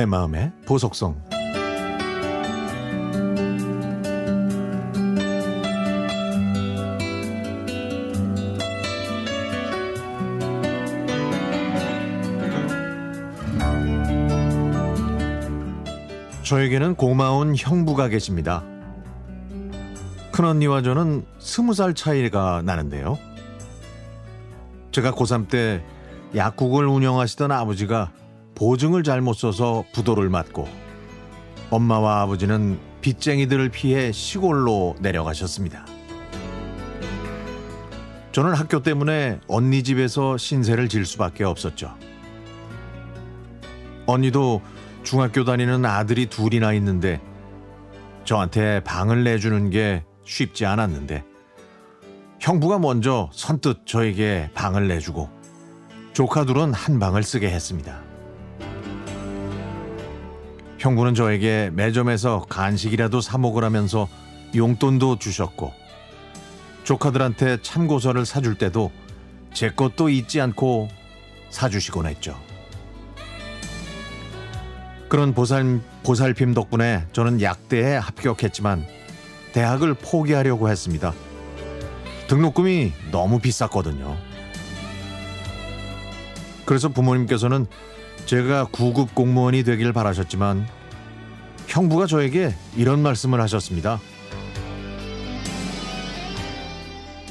내 마음의 보석성 저에게는 고마운 형부가 계십니다. 큰언니와 저는 스무 살 차이가 나는데요. 제가 고3 때 약국을 운영하시던 아버지가 보증을 잘못 써서 부도를 맞고 엄마와 아버지는 빚쟁이들을 피해 시골로 내려가셨습니다. 저는 학교 때문에 언니 집에서 신세를 질 수밖에 없었죠. 언니도 중학교 다니는 아들이 둘이나 있는데 저한테 방을 내주는 게 쉽지 않았는데 형부가 먼저 선뜻 저에게 방을 내주고 조카 둘은 한 방을 쓰게 했습니다. 형부는 저에게 매점에서 간식이라도 사 먹으라면서 용돈도 주셨고 조카들한테 참고서를 사줄 때도 제 것도 잊지 않고 사주시곤 했죠. 그런 보살, 보살핌 덕분에 저는 약대에 합격했지만 대학을 포기하려고 했습니다. 등록금이 너무 비쌌거든요. 그래서 부모님께서는 제가 구급 공무원이 되길 바라셨지만 형부가 저에게 이런 말씀을 하셨습니다.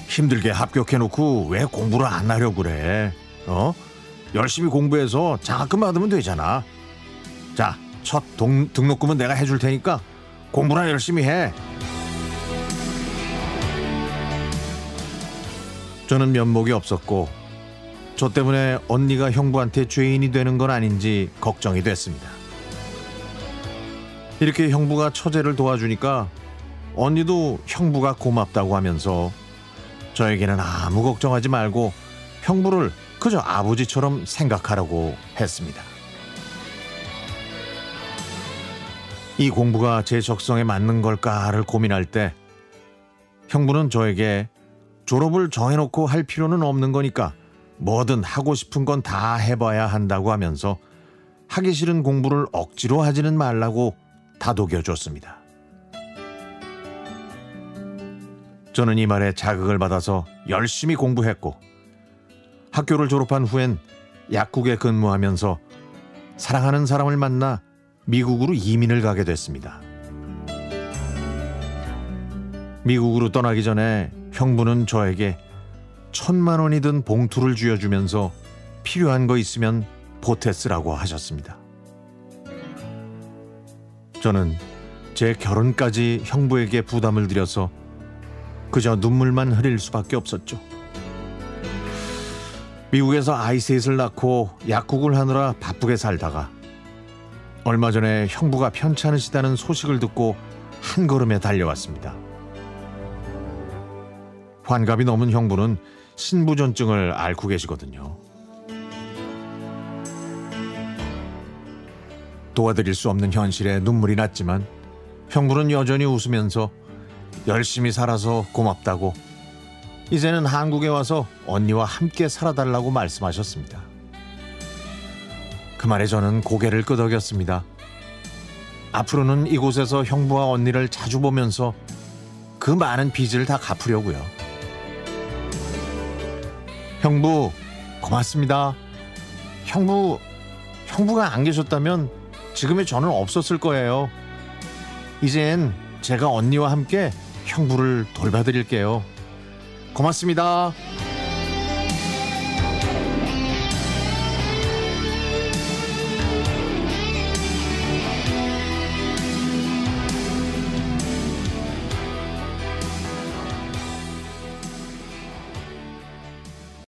힘들게 합격해놓고 왜 공부를 안 하려고 그래? 어? 열심히 공부해서 장학금 받으면 되잖아. 자, 첫 동, 등록금은 내가 해줄 테니까 공부나 열심히 해. 저는 면목이 없었고 저 때문에 언니가 형부한테 죄인이 되는 건 아닌지 걱정이 됐습니다. 이렇게 형부가 처제를 도와주니까 언니도 형부가 고맙다고 하면서 저에게는 아무 걱정하지 말고 형부를 그저 아버지처럼 생각하라고 했습니다. 이 공부가 제 적성에 맞는 걸까를 고민할 때 형부는 저에게 졸업을 정해놓고 할 필요는 없는 거니까 뭐든 하고 싶은 건 다 해봐야 한다고 하면서 하기 싫은 공부를 억지로 하지는 말라고 다독여 줬습니다. 저는 이 말에 자극을 받아서 열심히 공부했고 학교를 졸업한 후엔 약국에 근무하면서 사랑하는 사람을 만나 미국으로 이민을 가게 됐습니다. 미국으로 떠나기 전에 형부는 저에게 천만 원이 든 봉투를 쥐어주면서 필요한 거 있으면 보태 쓰라고 하셨습니다. 저는 제 결혼까지 형부에게 부담을 드려서 그저 눈물만 흐릴 수밖에 없었죠. 미국에서 아이 셋을 낳고 약국을 하느라 바쁘게 살다가 얼마 전에 형부가 편찮으시다는 소식을 듣고 한 걸음에 달려왔습니다. 환갑이 넘은 형부는 신부전증을 앓고 계시거든요. 도와드릴 수 없는 현실에 눈물이 났지만 형부는 여전히 웃으면서 열심히 살아서 고맙다고 이제는 한국에 와서 언니와 함께 살아달라고 말씀하셨습니다. 그 말에 저는 고개를 끄덕였습니다. 앞으로는 이곳에서 형부와 언니를 자주 보면서 그 많은 빚을 다 갚으려고요. 형부 고맙습니다. 형부 형부가 안 계셨다면 지금의 저는 없었을 거예요. 이젠 제가 언니와 함께 형부를 돌봐드릴게요. 고맙습니다.